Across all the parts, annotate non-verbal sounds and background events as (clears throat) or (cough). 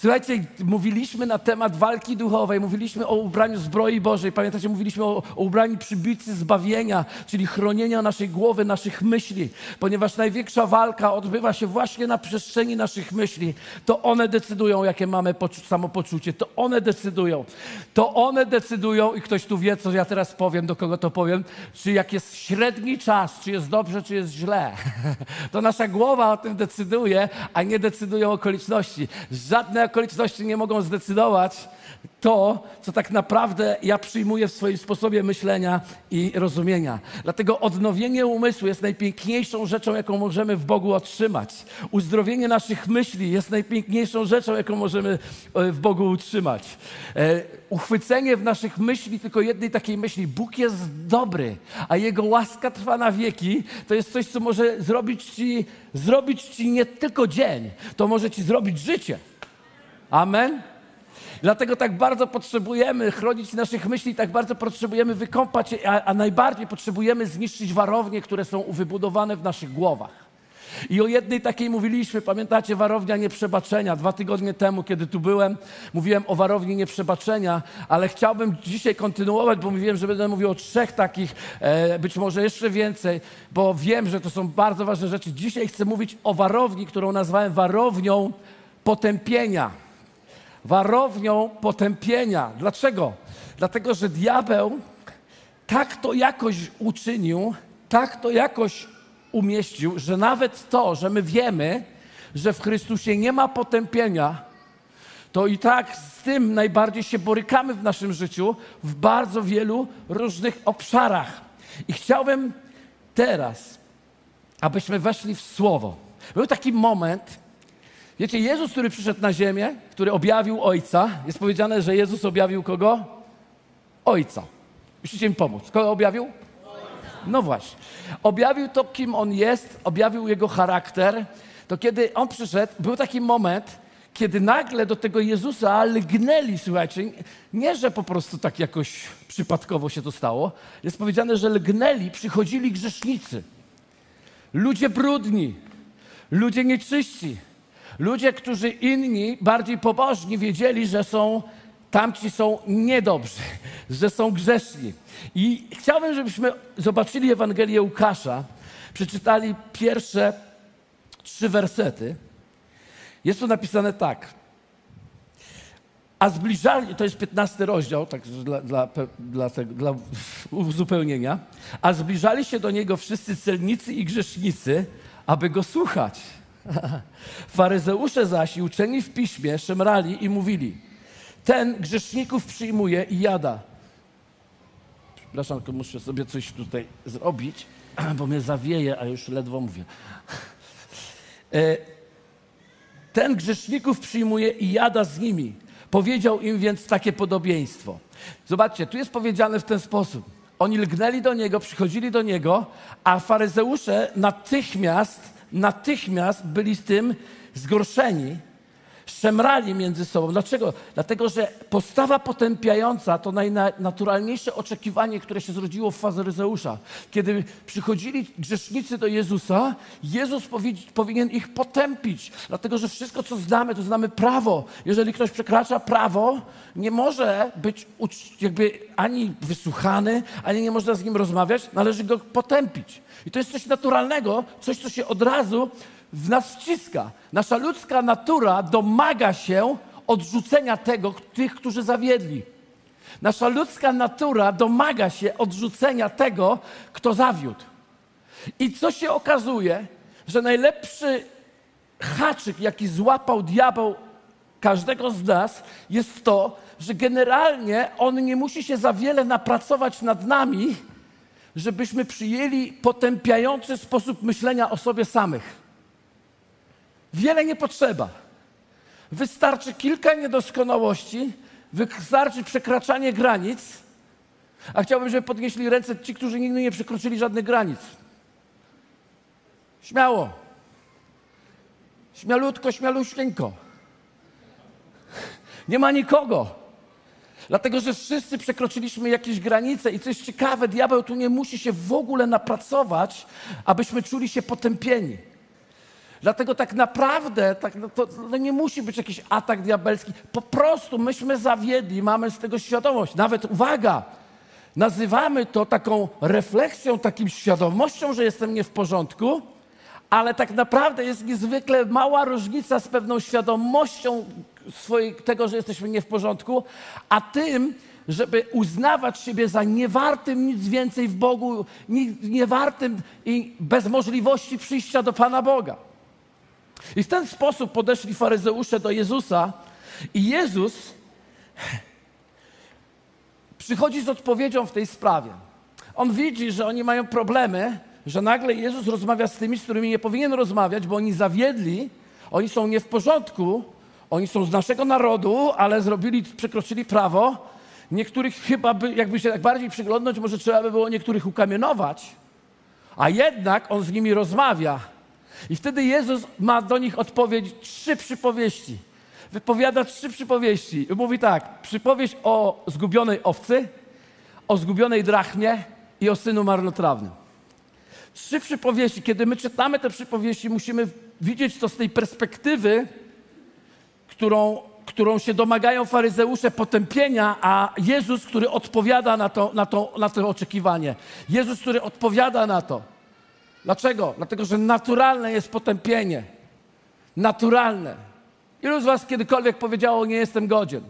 Słuchajcie, mówiliśmy na temat walki duchowej, mówiliśmy o ubraniu zbroi Bożej. Pamiętacie, mówiliśmy o, o ubraniu przybytcy zbawienia, czyli chronienia naszej głowy, naszych myśli, ponieważ największa walka odbywa się właśnie na przestrzeni naszych myśli. To one decydują, jakie mamy samopoczucie, to one decydują. To one decydują i ktoś tu wie, co ja teraz powiem, do kogo to powiem, czy jak jest średni czas, czy jest dobrze, czy jest źle. (laughs) To nasza głowa o tym decyduje, a nie decydują okoliczności. Żadne okoliczności nie mogą zdecydować to, co tak naprawdę ja przyjmuję w swoim sposobie myślenia i rozumienia. Dlatego odnowienie umysłu jest najpiękniejszą rzeczą, jaką możemy w Bogu otrzymać. Uzdrowienie naszych myśli jest najpiękniejszą rzeczą, jaką możemy e, w Bogu utrzymać. E, uchwycenie w naszych myśli tylko jednej takiej myśli: Bóg jest dobry, a Jego łaska trwa na wieki, to jest coś, co może zrobić ci, zrobić ci nie tylko dzień, to może ci zrobić życie. Amen. Dlatego tak bardzo potrzebujemy chronić naszych myśli, tak bardzo potrzebujemy wykąpać a, a najbardziej potrzebujemy zniszczyć warownie, które są wybudowane w naszych głowach. I o jednej takiej mówiliśmy, pamiętacie, warownia nieprzebaczenia. Dwa tygodnie temu, kiedy tu byłem, mówiłem o warowni nieprzebaczenia, ale chciałbym dzisiaj kontynuować, bo mówiłem, że będę mówił o trzech takich, e, być może jeszcze więcej, bo wiem, że to są bardzo ważne rzeczy. Dzisiaj chcę mówić o warowni, którą nazwałem warownią potępienia warownią potępienia. Dlaczego? Dlatego, że diabeł tak to jakoś uczynił, tak to jakoś umieścił, że nawet to, że my wiemy, że w Chrystusie nie ma potępienia, to i tak z tym najbardziej się borykamy w naszym życiu w bardzo wielu różnych obszarach. I chciałbym teraz, abyśmy weszli w słowo. Był taki moment, Wiecie, Jezus, który przyszedł na ziemię, który objawił Ojca, jest powiedziane, że Jezus objawił kogo? Ojca. Musicie mi pomóc. Kogo objawił? No właśnie. Objawił to, kim On jest, objawił Jego charakter. To kiedy On przyszedł, był taki moment, kiedy nagle do tego Jezusa lgnęli, słuchajcie, nie, że po prostu tak jakoś przypadkowo się to stało. Jest powiedziane, że lgnęli, przychodzili grzesznicy. Ludzie brudni, ludzie nieczyści, Ludzie, którzy inni, bardziej pobożni, wiedzieli, że są tamci są niedobrzy, (laughs) że są grzeszni. I chciałbym, żebyśmy zobaczyli Ewangelię Łukasza, przeczytali pierwsze trzy wersety. Jest tu napisane tak. A zbliżali, to jest 15 rozdział, tak dla, dla, dla, dla (laughs) uzupełnienia. A zbliżali się do niego wszyscy celnicy i grzesznicy, aby go słuchać. (laughs) Faryzeusze zaś i uczeni w piśmie szemrali i mówili: Ten grzeszników przyjmuje i jada. Przepraszam, to muszę sobie coś tutaj zrobić, (clears throat) bo mnie zawieje, a już ledwo mówię. E, ten grzeszników przyjmuje i jada z nimi. Powiedział im więc takie podobieństwo. Zobaczcie, tu jest powiedziane w ten sposób. Oni lgnęli do niego, przychodzili do niego, a faryzeusze natychmiast natychmiast byli z tym zgorszeni, szemrali między sobą. Dlaczego? Dlatego, że postawa potępiająca to najnaturalniejsze oczekiwanie, które się zrodziło w faryzeusza. Kiedy przychodzili grzesznicy do Jezusa, Jezus powinien ich potępić, dlatego, że wszystko, co znamy, to znamy prawo. Jeżeli ktoś przekracza prawo, nie może być jakby ani wysłuchany, ani nie można z nim rozmawiać, należy go potępić. I to jest coś naturalnego, coś, co się od razu w nas wciska. Nasza ludzka natura domaga się odrzucenia tego, tych, którzy zawiedli. Nasza ludzka natura domaga się odrzucenia tego, kto zawiódł. I co się okazuje, że najlepszy haczyk, jaki złapał diabeł każdego z nas, jest to, że generalnie on nie musi się za wiele napracować nad nami, żebyśmy przyjęli potępiający sposób myślenia o sobie samych. Wiele nie potrzeba. Wystarczy kilka niedoskonałości, wystarczy przekraczanie granic, a chciałbym, żeby podnieśli ręce ci, którzy nigdy nie przekroczyli żadnych granic. Śmiało. Śmialutko, śmialuśnieńko. Nie ma nikogo. Dlatego, że wszyscy przekroczyliśmy jakieś granice i coś ciekawe, diabeł tu nie musi się w ogóle napracować, abyśmy czuli się potępieni. Dlatego tak naprawdę tak, no to no nie musi być jakiś atak diabelski. Po prostu myśmy zawiedli, mamy z tego świadomość. Nawet uwaga, nazywamy to taką refleksją, takim świadomością, że jestem nie w porządku, ale tak naprawdę jest niezwykle mała różnica z pewną świadomością swojej, tego, że jesteśmy nie w porządku, a tym, żeby uznawać siebie za niewartym nic więcej w Bogu, niewartym i bez możliwości przyjścia do Pana Boga. I w ten sposób podeszli faryzeusze do Jezusa i Jezus przychodzi z odpowiedzią w tej sprawie. On widzi, że oni mają problemy, że nagle Jezus rozmawia z tymi, z którymi nie powinien rozmawiać, bo oni zawiedli, oni są nie w porządku, oni są z naszego narodu, ale zrobili, przekroczyli prawo. Niektórych chyba, by, jakby się tak bardziej przyglądnąć, może trzeba by było niektórych ukamienować, a jednak on z nimi rozmawia. I wtedy Jezus ma do nich odpowiedź trzy przypowieści. Wypowiada trzy przypowieści. Mówi tak: przypowieść o zgubionej owcy, o zgubionej drachmie i o synu marnotrawnym. Trzy przypowieści. Kiedy my czytamy te przypowieści, musimy widzieć to z tej perspektywy, którą, którą się domagają faryzeusze potępienia, a Jezus, który odpowiada na to, na, to, na to oczekiwanie. Jezus, który odpowiada na to. Dlaczego? Dlatego, że naturalne jest potępienie. Naturalne. Ilu z Was kiedykolwiek powiedziało, nie jestem godzien?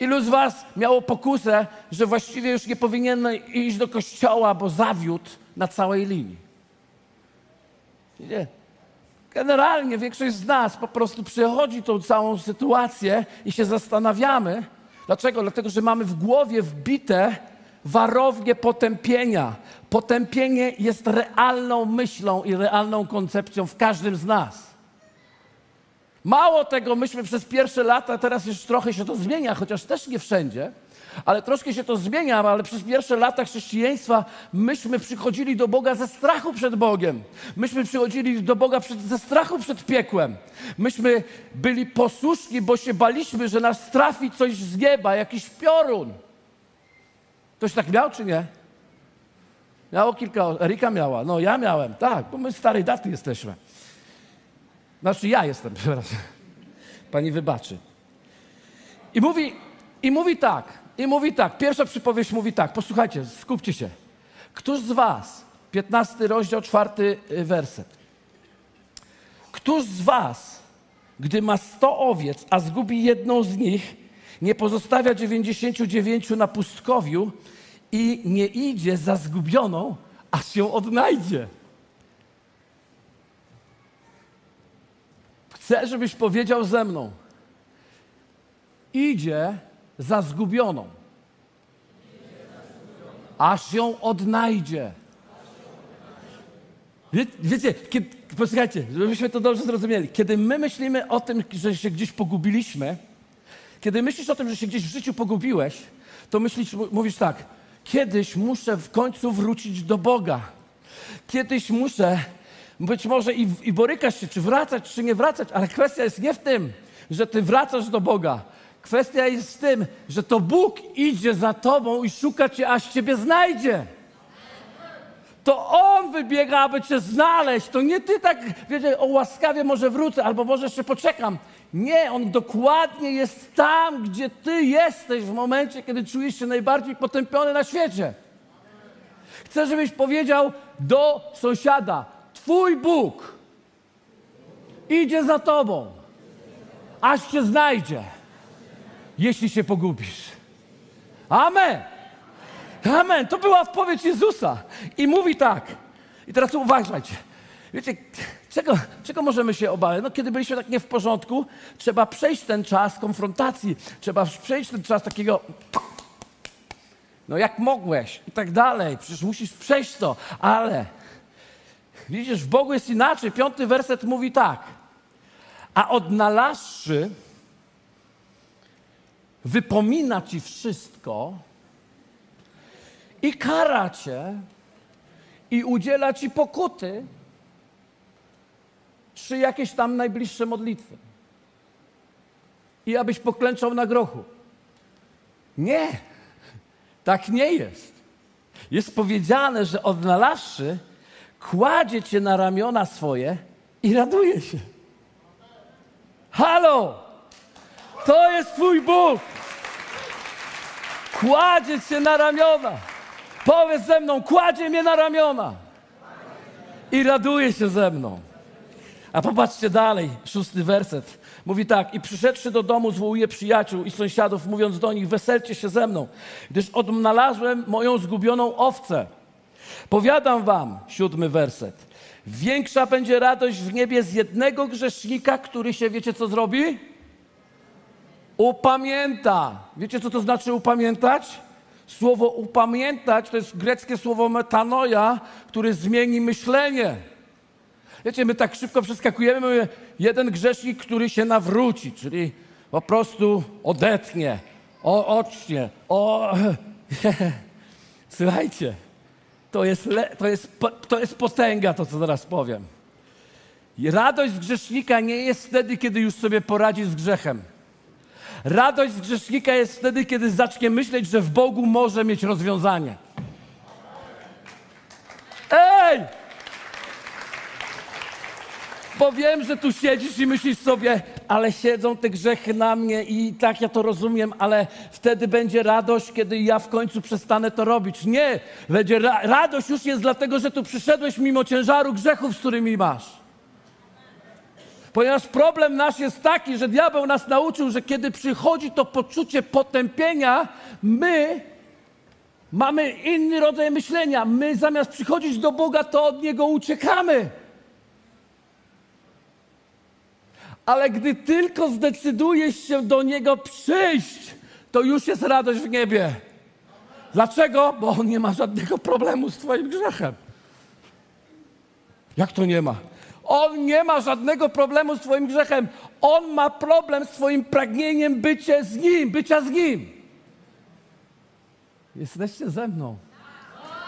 Ilu z Was miało pokusę, że właściwie już nie powinien iść do kościoła, bo zawiódł na całej linii? Nie. Generalnie większość z nas po prostu przechodzi tą całą sytuację i się zastanawiamy. Dlaczego? Dlatego, że mamy w głowie wbite warownie potępienia. Potępienie jest realną myślą i realną koncepcją w każdym z nas. Mało tego, myśmy przez pierwsze lata, teraz już trochę się to zmienia, chociaż też nie wszędzie, ale troszkę się to zmienia, ale przez pierwsze lata chrześcijaństwa myśmy przychodzili do Boga ze strachu przed Bogiem. Myśmy przychodzili do Boga przed, ze strachu przed piekłem. Myśmy byli posłuszni, bo się baliśmy, że nas trafi coś z nieba, jakiś piorun. Ktoś tak miał, czy nie? Miało kilka, Erika miała, no ja miałem, tak, bo my starej daty jesteśmy. Znaczy ja jestem, (laughs) przepraszam. Pani wybaczy. I mówi, I mówi tak, i mówi tak, pierwsza przypowieść mówi tak, posłuchajcie, skupcie się. Któż z was, 15 rozdział, czwarty y, werset. Któż z was, gdy ma 100 owiec, a zgubi jedną z nich, nie pozostawia 99 na pustkowiu i nie idzie za zgubioną, aż ją odnajdzie. Chcę, żebyś powiedział ze mną. Idzie za zgubioną, aż ją odnajdzie. Wie, wiecie, kiedy, posłuchajcie, żebyśmy to dobrze zrozumieli. Kiedy my myślimy o tym, że się gdzieś pogubiliśmy, kiedy myślisz o tym, że się gdzieś w życiu pogubiłeś, to myślisz, mówisz tak, kiedyś muszę w końcu wrócić do Boga. Kiedyś muszę, być może i, i borykasz się, czy wracać, czy nie wracać, ale kwestia jest nie w tym, że ty wracasz do Boga. Kwestia jest w tym, że to Bóg idzie za tobą i szuka cię, aż ciebie znajdzie. To On wybiega, aby cię znaleźć. To nie ty tak, wiecie, o łaskawie może wrócę, albo może jeszcze poczekam. Nie, On dokładnie jest tam, gdzie ty jesteś w momencie, kiedy czujesz się najbardziej potępiony na świecie. Chcę, żebyś powiedział do sąsiada, Twój Bóg idzie za tobą, aż cię znajdzie, jeśli się pogubisz. Amen. Amen. To była odpowiedź Jezusa. I mówi tak. I teraz uważajcie. Wiecie, czego, czego możemy się obawiać? No, kiedy byliśmy tak nie w porządku, trzeba przejść ten czas konfrontacji, trzeba przejść ten czas takiego. No, jak mogłeś i tak dalej. Przecież musisz przejść to, ale Widzisz, w Bogu jest inaczej. Piąty werset mówi tak. A odnalazłszy, wypomina ci wszystko i kara cię i udziela ci pokuty, czy jakieś tam najbliższe modlitwy. I abyś poklęczał na grochu. Nie, tak nie jest. Jest powiedziane, że odnalazłszy, kładzie cię na ramiona swoje i raduje się. Halo! To jest Twój Bóg! Kładzie cię na ramiona. Powiedz ze mną, kładzie mnie na ramiona. I raduje się ze mną. A popatrzcie dalej, szósty werset. Mówi tak, i przyszedłszy do domu zwołuje przyjaciół i sąsiadów, mówiąc do nich, weselcie się ze mną, gdyż odnalazłem moją zgubioną owcę. Powiadam wam, siódmy werset, większa będzie radość w niebie z jednego grzesznika, który się, wiecie co zrobi? Upamięta. Wiecie co to znaczy upamiętać? Słowo upamiętać to jest greckie słowo metanoja, które zmieni myślenie. Wiecie, my tak szybko przeskakujemy, mówimy, jeden grzesznik, który się nawróci, czyli po prostu odetnie, o, ocznie, o... (laughs) Słuchajcie, to jest, le, to, jest, to jest potęga, to co zaraz powiem. Radość z grzesznika nie jest wtedy, kiedy już sobie poradzi z grzechem. Radość z grzesznika jest wtedy, kiedy zacznie myśleć, że w Bogu może mieć rozwiązanie. Ej! Bo wiem, że tu siedzisz i myślisz sobie, ale siedzą te grzechy na mnie i tak ja to rozumiem, ale wtedy będzie radość, kiedy ja w końcu przestanę to robić. Nie, będzie ra radość już jest dlatego, że tu przyszedłeś mimo ciężaru grzechów, z którymi masz. Ponieważ problem nasz jest taki, że diabeł nas nauczył, że kiedy przychodzi to poczucie potępienia, my mamy inny rodzaj myślenia. My zamiast przychodzić do Boga, to od Niego uciekamy. Ale gdy tylko zdecydujesz się do Niego przyjść, to już jest radość w niebie. Dlaczego? Bo On nie ma żadnego problemu z Twoim grzechem. Jak to nie ma? On nie ma żadnego problemu z Twoim grzechem. On ma problem z Twoim pragnieniem bycia z Nim, bycia z Nim. Jesteście ze mną.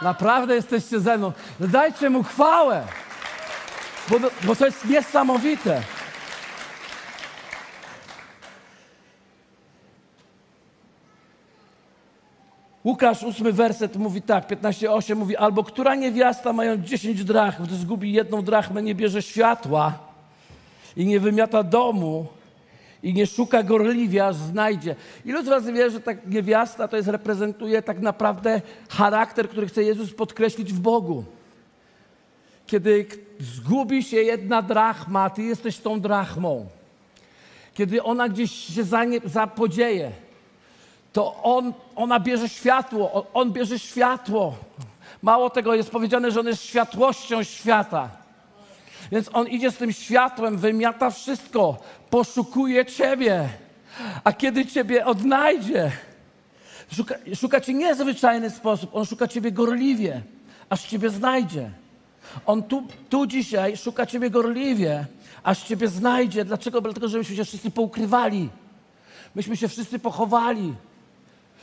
Naprawdę jesteście ze mną. Dajcie Mu chwałę, bo, bo to jest niesamowite. Łukasz, ósmy werset mówi tak, 15,8 mówi, albo która niewiasta mając 10 drachm, gdy zgubi jedną drachmę, nie bierze światła i nie wymiata domu i nie szuka gorliwie, aż znajdzie. Ilu z was wie, że ta niewiasta to jest, reprezentuje tak naprawdę charakter, który chce Jezus podkreślić w Bogu. Kiedy zgubi się jedna drachma, ty jesteś tą drachmą. Kiedy ona gdzieś się zapodzieje, to on, ona bierze światło, on bierze światło. Mało tego, jest powiedziane, że on jest światłością świata. Więc on idzie z tym światłem, wymiata wszystko, poszukuje Ciebie. A kiedy Ciebie odnajdzie, szuka, szuka Cię nie w zwyczajny sposób, on szuka Ciebie gorliwie, aż Ciebie znajdzie. On tu, tu dzisiaj szuka Ciebie gorliwie, aż Ciebie znajdzie. Dlaczego? Dlatego, żebyśmy się wszyscy poukrywali. Myśmy się wszyscy pochowali.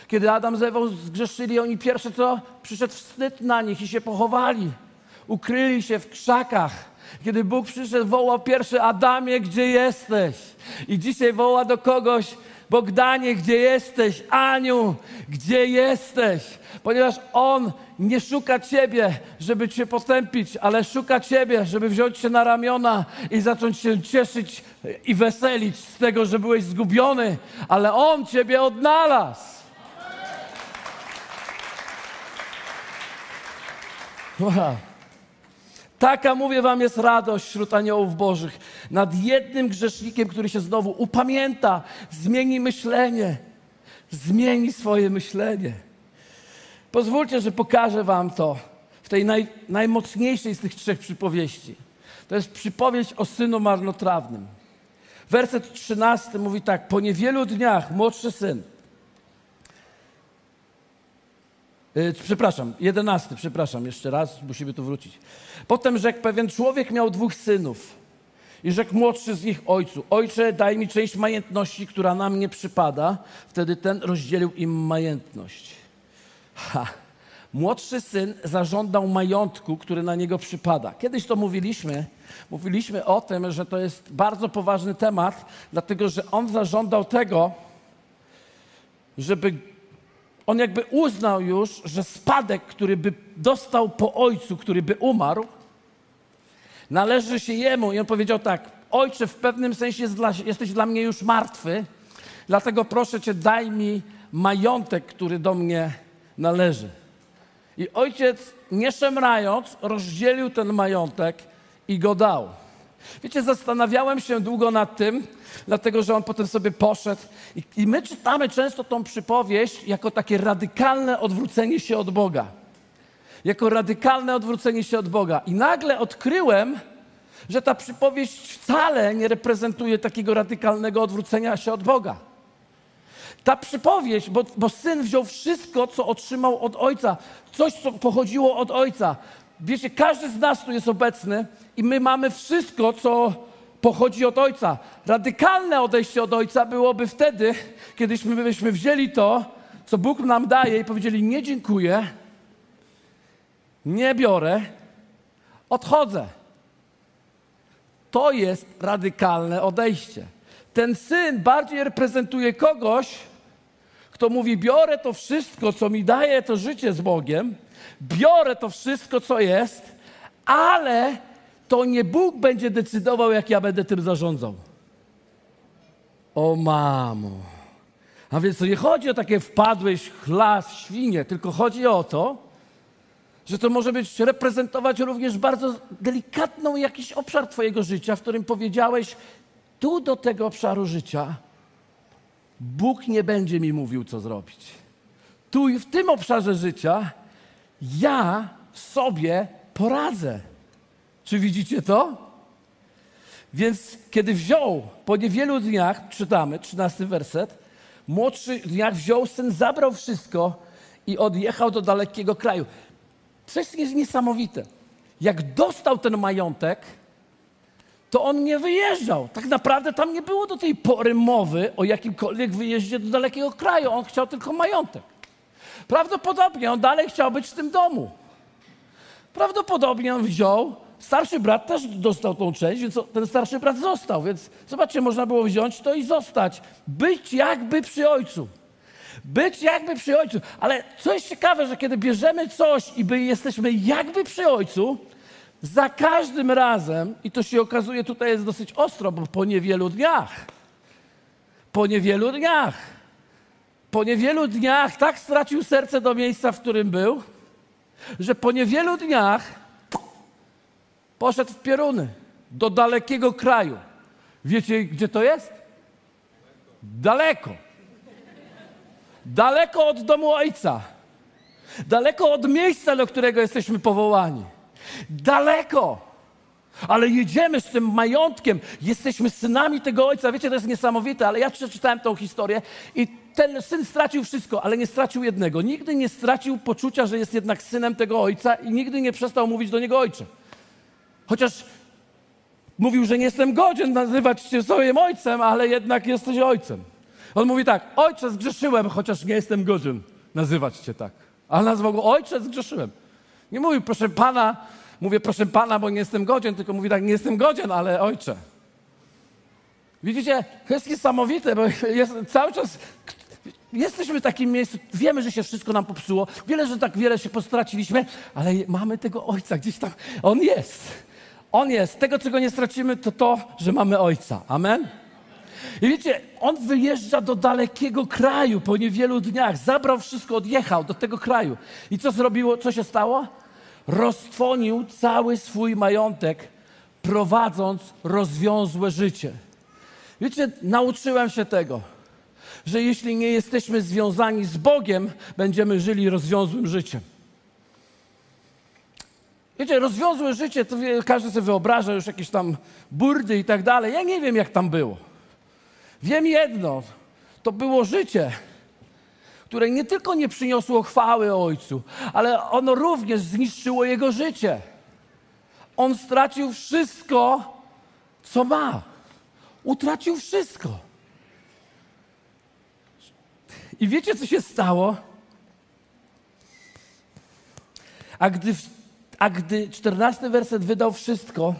Kiedy Adam z Ewą zgrzeszyli, oni pierwsze co? Przyszedł wstyd na nich i się pochowali. Ukryli się w krzakach. Kiedy Bóg przyszedł, wołał pierwszy Adamie, gdzie jesteś? I dzisiaj woła do kogoś, Bogdanie, gdzie jesteś? Aniu, gdzie jesteś? Ponieważ On nie szuka Ciebie, żeby Cię potępić, ale szuka Ciebie, żeby wziąć Cię na ramiona i zacząć się cieszyć i weselić z tego, że byłeś zgubiony, ale On Ciebie odnalazł. Wow. Taka, mówię wam, jest radość wśród aniołów bożych nad jednym grzesznikiem, który się znowu upamięta, zmieni myślenie, zmieni swoje myślenie. Pozwólcie, że pokażę wam to w tej naj, najmocniejszej z tych trzech przypowieści. To jest przypowieść o synu marnotrawnym. Werset 13 mówi tak: Po niewielu dniach młodszy syn E, przepraszam, jedenasty, przepraszam, jeszcze raz, musimy tu wrócić. Potem rzekł pewien człowiek miał dwóch synów i rzekł młodszy z nich ojcu, ojcze daj mi część majątności, która nam nie przypada. Wtedy ten rozdzielił im majątność. Ha. Młodszy syn zażądał majątku, który na niego przypada. Kiedyś to mówiliśmy, mówiliśmy o tym, że to jest bardzo poważny temat, dlatego że on zażądał tego, żeby on jakby uznał już, że spadek, który by dostał po ojcu, który by umarł, Należy się Jemu. I on powiedział tak, Ojcze, w pewnym sensie jest dla, jesteś dla mnie już martwy, dlatego proszę Cię, daj mi majątek, który do mnie należy. I ojciec, nie szemrając, rozdzielił ten majątek i go dał. Wiecie, zastanawiałem się długo nad tym, dlatego że on potem sobie poszedł. I, I, my czytamy często tą przypowieść jako takie radykalne odwrócenie się od Boga. Jako radykalne odwrócenie się od Boga. I nagle odkryłem, że ta przypowieść wcale nie reprezentuje takiego radykalnego odwrócenia się od Boga. Ta przypowieść, bo, bo syn wziął wszystko, co otrzymał od ojca, coś, co pochodziło od ojca. Wiecie, każdy z nas tu jest obecny i my mamy wszystko, co pochodzi od ojca. Radykalne odejście od ojca byłoby wtedy, kiedyśmy byśmy wzięli to, co Bóg nam daje i powiedzieli: Nie dziękuję, nie biorę, odchodzę. To jest radykalne odejście. Ten syn bardziej reprezentuje kogoś, kto mówi: Biorę to wszystko, co mi daje to życie z Bogiem, biorę to wszystko, co jest, ale to nie Bóg będzie decydował, jak ja będę tym zarządzał. O mamo. A więc to nie chodzi o takie wpadłeś chlas, świnie, tylko chodzi o to, że to może być reprezentować również bardzo delikatną jakiś obszar Twojego życia, w którym powiedziałeś, tu do tego obszaru życia Bóg nie będzie mi mówił, co zrobić. Tu i w tym obszarze życia ja sobie poradzę. Czy widzicie to? Więc kiedy wziął, po niewielu dniach, czytamy, 13 werset, młodszy dniach wziął syn, zabrał wszystko i odjechał do dalekiego kraju. Coś jest niesamowite. Jak dostał ten majątek, to on nie wyjeżdżał. Tak naprawdę tam nie było do tej pory mowy o jakimkolwiek wyjeździe do dalekiego kraju. On chciał tylko majątek. Prawdopodobnie on dalej chciał być w tym domu. Prawdopodobnie on wziął, starszy brat też dostał tą część, więc ten starszy brat został. Więc zobaczcie, można było wziąć to i zostać. Być jakby przy ojcu. Być jakby przy ojcu. Ale co jest ciekawe, że kiedy bierzemy coś i by jesteśmy jakby przy ojcu, za każdym razem, i to się okazuje tutaj jest dosyć ostro, bo po niewielu dniach, po niewielu dniach, po niewielu dniach tak stracił serce do miejsca, w którym był, że po niewielu dniach poszedł w pieruny do dalekiego kraju. Wiecie, gdzie to jest? Daleko. Daleko od domu ojca. Daleko od miejsca, do którego jesteśmy powołani. Daleko. Ale jedziemy z tym majątkiem, jesteśmy synami tego ojca. Wiecie, to jest niesamowite, ale ja przeczytałem tą historię i ten syn stracił wszystko, ale nie stracił jednego. Nigdy nie stracił poczucia, że jest jednak synem tego ojca i nigdy nie przestał mówić do niego ojcze. Chociaż mówił, że nie jestem godzien nazywać cię swoim ojcem, ale jednak jesteś ojcem. On mówi tak, ojcze zgrzeszyłem, chociaż nie jestem godzien nazywać cię tak. Ale nazwał go ojcze zgrzeszyłem. Nie mówił, proszę pana, mówię, proszę pana, bo nie jestem godzien, tylko mówi tak, nie jestem godzien, ale ojcze. Widzicie, to jest niesamowite, bo jest, cały czas jesteśmy w takim miejscu, wiemy, że się wszystko nam popsuło, wiele, że tak wiele się postraciliśmy, ale mamy tego ojca gdzieś tam. On jest. On jest. Tego, czego nie stracimy, to to, że mamy ojca. Amen? I wiecie, on wyjeżdża do dalekiego kraju po niewielu dniach, zabrał wszystko, odjechał do tego kraju. I co zrobiło, co się stało? Roztwonił cały swój majątek, prowadząc rozwiązłe życie. Wiecie, nauczyłem się tego, że jeśli nie jesteśmy związani z Bogiem, będziemy żyli rozwiązłym życiem. Wiecie, rozwiązłe życie, to każdy sobie wyobraża już jakieś tam burdy i tak dalej. Ja nie wiem, jak tam było. Wiem jedno, to było życie, które nie tylko nie przyniosło chwały Ojcu, ale ono również zniszczyło jego życie. On stracił wszystko, co ma. Utracił wszystko. I wiecie, co się stało? A gdy, a gdy 14 werset wydał wszystko,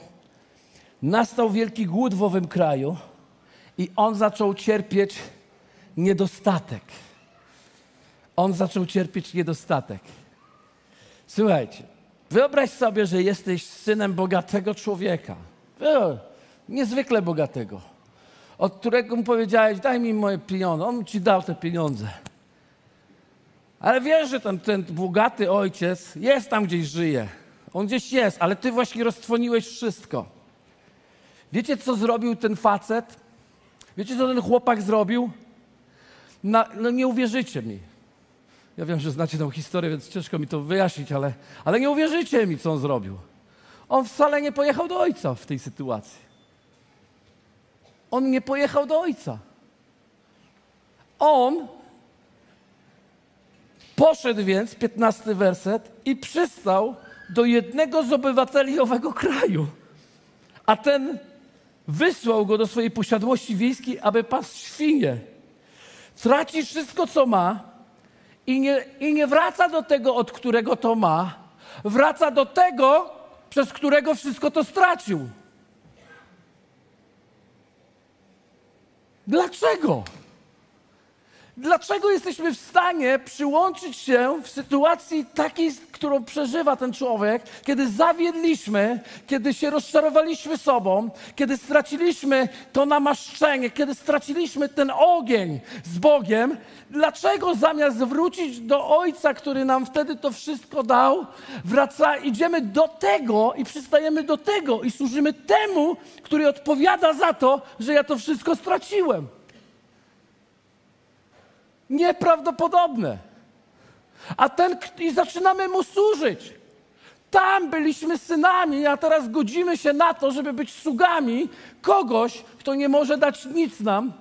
nastał wielki głód w owym kraju i on zaczął cierpieć niedostatek. On zaczął cierpieć niedostatek. Słuchajcie, Wyobraź sobie, że jesteś synem bogatego człowieka. E, niezwykle bogatego. Od którego mu powiedziałeś, daj mi moje pieniądze. On ci dał te pieniądze. Ale wiesz, że ten, ten bogaty ojciec jest tam gdzieś żyje. On gdzieś jest, ale ty właśnie roztwoniłeś wszystko. Wiecie, co zrobił ten facet? Wiecie, co ten chłopak zrobił? Na, no nie uwierzycie mi. Ja wiem, że znacie tę historię, więc ciężko mi to wyjaśnić, ale, ale nie uwierzycie mi, co on zrobił. On wcale nie pojechał do ojca w tej sytuacji. On nie pojechał do ojca. On poszedł więc, 15 werset, i przystał do jednego z obywateli owego kraju. A ten wysłał go do swojej posiadłości wiejskiej, aby pasł świnie. Traci wszystko, co ma i nie, i nie wraca do tego, od którego to ma. Wraca do tego, przez którego wszystko to stracił. Dlaczego? Dlaczego jesteśmy w stanie przyłączyć się w sytuacji takiej, którą przeżywa ten człowiek, kiedy zawiedliśmy, kiedy się rozczarowaliśmy sobą, kiedy straciliśmy to namaszczenie, kiedy straciliśmy ten ogień z Bogiem? Dlaczego zamiast wrócić do Ojca, który nam wtedy to wszystko dał, wraca, idziemy do tego i przystajemy do tego i służymy temu, który odpowiada za to, że ja to wszystko straciłem? Nieprawdopodobne. A ten, i zaczynamy mu służyć. Tam byliśmy synami, a teraz godzimy się na to, żeby być sługami kogoś, kto nie może dać nic nam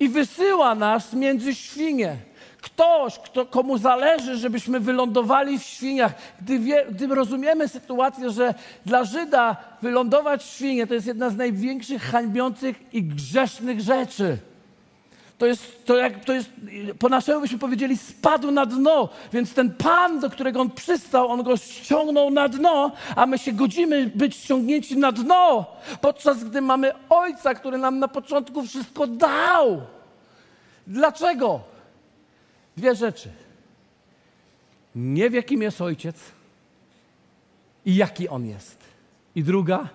i wysyła nas między świnie. Ktoś, kto, komu zależy, żebyśmy wylądowali w świniach. Gdy, wie, gdy rozumiemy sytuację, że dla Żyda wylądować w świnie to jest jedna z największych hańbiących i grzesznych rzeczy to jest, to, jak, to jest, po naszemu byśmy powiedzieli, spadł na dno. Więc ten Pan, do którego on przystał, on go ściągnął na dno, a my się godzimy być ściągnięci na dno, podczas gdy mamy Ojca, który nam na początku wszystko dał. Dlaczego? Dwie rzeczy. Nie w jakim jest Ojciec i jaki On jest. I druga,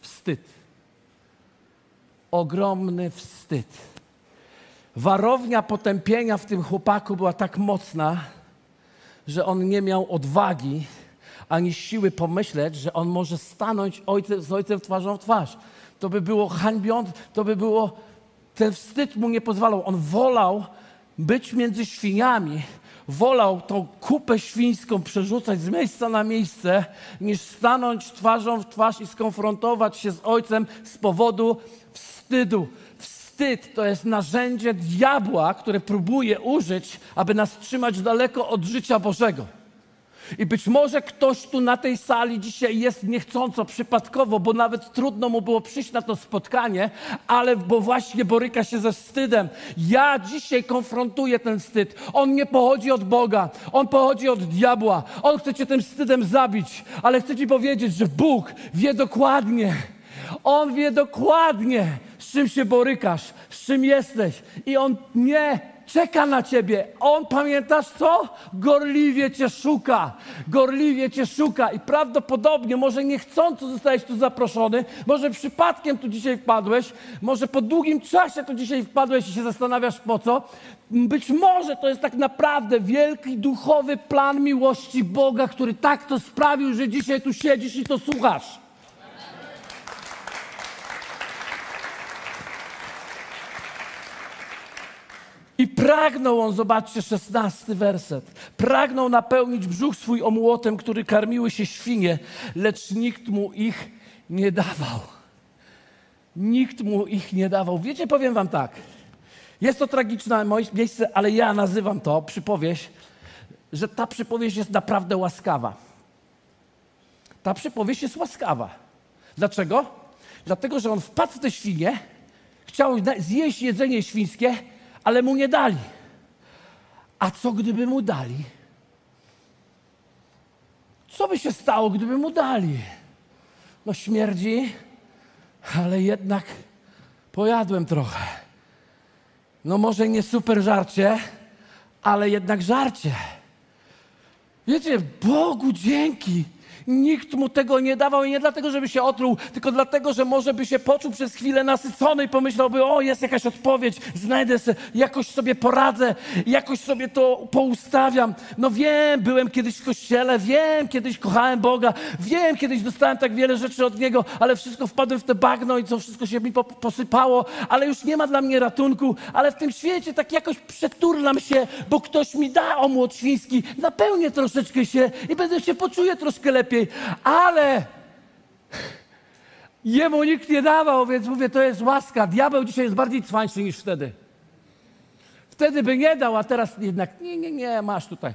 wstyd. Ogromny wstyd warownia potępienia w tym chłopaku była tak mocna, że on nie miał odwagi ani siły pomyśleć, że on może stanąć ojcem, z ojcem twarzą w twarz. To by było hańbiące, to by było, ten wstyd mu nie pozwalał. On wolał być między świniami, wolał tą kupę świńską przerzucać z miejsca na miejsce, niż stanąć twarzą w twarz i skonfrontować się z ojcem z powodu wstydu wstyd to jest narzędzie diabła, które próbuje użyć, aby nas trzymać daleko od życia Bożego. I być może ktoś tu na tej sali dzisiaj jest niechcąco, przypadkowo, bo nawet trudno mu było przyjść na to spotkanie, ale bo właśnie boryka się ze wstydem. Ja dzisiaj konfrontuję ten wstyd. On nie pochodzi od Boga, on pochodzi od diabła. On chce cię tym wstydem zabić, ale chcę ci powiedzieć, że Bóg wie dokładnie. On wie dokładnie, z czym się borykasz, z czym jesteś. I On nie czeka na ciebie. On, pamiętasz co? Gorliwie cię szuka. Gorliwie cię szuka. I prawdopodobnie, może niechcąco zostałeś tu zaproszony, może przypadkiem tu dzisiaj wpadłeś, może po długim czasie tu dzisiaj wpadłeś i się zastanawiasz po co. Być może to jest tak naprawdę wielki duchowy plan miłości Boga, który tak to sprawił, że dzisiaj tu siedzisz i to słuchasz. I pragnął on, zobaczcie, szesnasty werset. Pragnął napełnić brzuch swój omłotem, który karmiły się świnie, lecz nikt mu ich nie dawał. Nikt mu ich nie dawał. Wiecie, powiem wam tak. Jest to tragiczne miejsce, ale ja nazywam to przypowieść, że ta przypowieść jest naprawdę łaskawa. Ta przypowieść jest łaskawa. Dlaczego? Dlatego, że on wpadł w te świnie, chciał zjeść jedzenie świńskie, ale mu nie dali. A co gdyby mu dali? Co by się stało, gdyby mu dali? No śmierdzi, ale jednak pojadłem trochę. No może nie super żarcie, ale jednak żarcie. Wiecie, Bogu dzięki. Nikt mu tego nie dawał i nie dlatego, żeby się otruł, tylko dlatego, że może by się poczuł przez chwilę nasycony i pomyślałby, o jest jakaś odpowiedź, znajdę sobie, jakoś sobie poradzę, jakoś sobie to poustawiam. No wiem, byłem kiedyś w kościele, wiem, kiedyś kochałem Boga, wiem, kiedyś dostałem tak wiele rzeczy od Niego, ale wszystko wpadłem w te bagno i to wszystko się mi posypało, ale już nie ma dla mnie ratunku, ale w tym świecie tak jakoś przeturlam się, bo ktoś mi da omłot świński, napełnię troszeczkę się i będę się poczuję troszkę lepiej lepiej, ale jemu nikt nie dawał, więc mówię, to jest łaska. Diabeł dzisiaj jest bardziej cwańszy niż wtedy. Wtedy by nie dał, a teraz jednak nie, nie, nie, masz tutaj,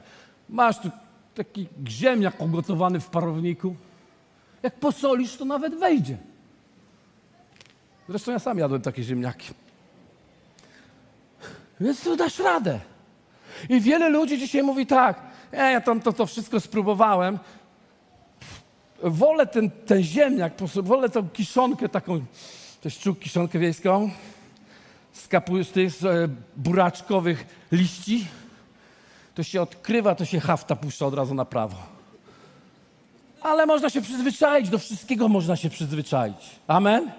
masz tu taki ziemniak ugotowany w parowniku. Jak posolisz, to nawet wejdzie. Zresztą ja sam jadłem takie ziemniaki. Więc tu dasz radę. I wiele ludzi dzisiaj mówi tak, e, ja tam to, to wszystko spróbowałem, wolę ten, ten ziemniak, wolę tą kiszonkę taką, też czuł kiszonkę wiejską, z kapusty, z e, buraczkowych liści. To się odkrywa, to się hafta puszcza od razu na prawo. Ale można się przyzwyczaić, do wszystkiego można się przyzwyczaić. Amen?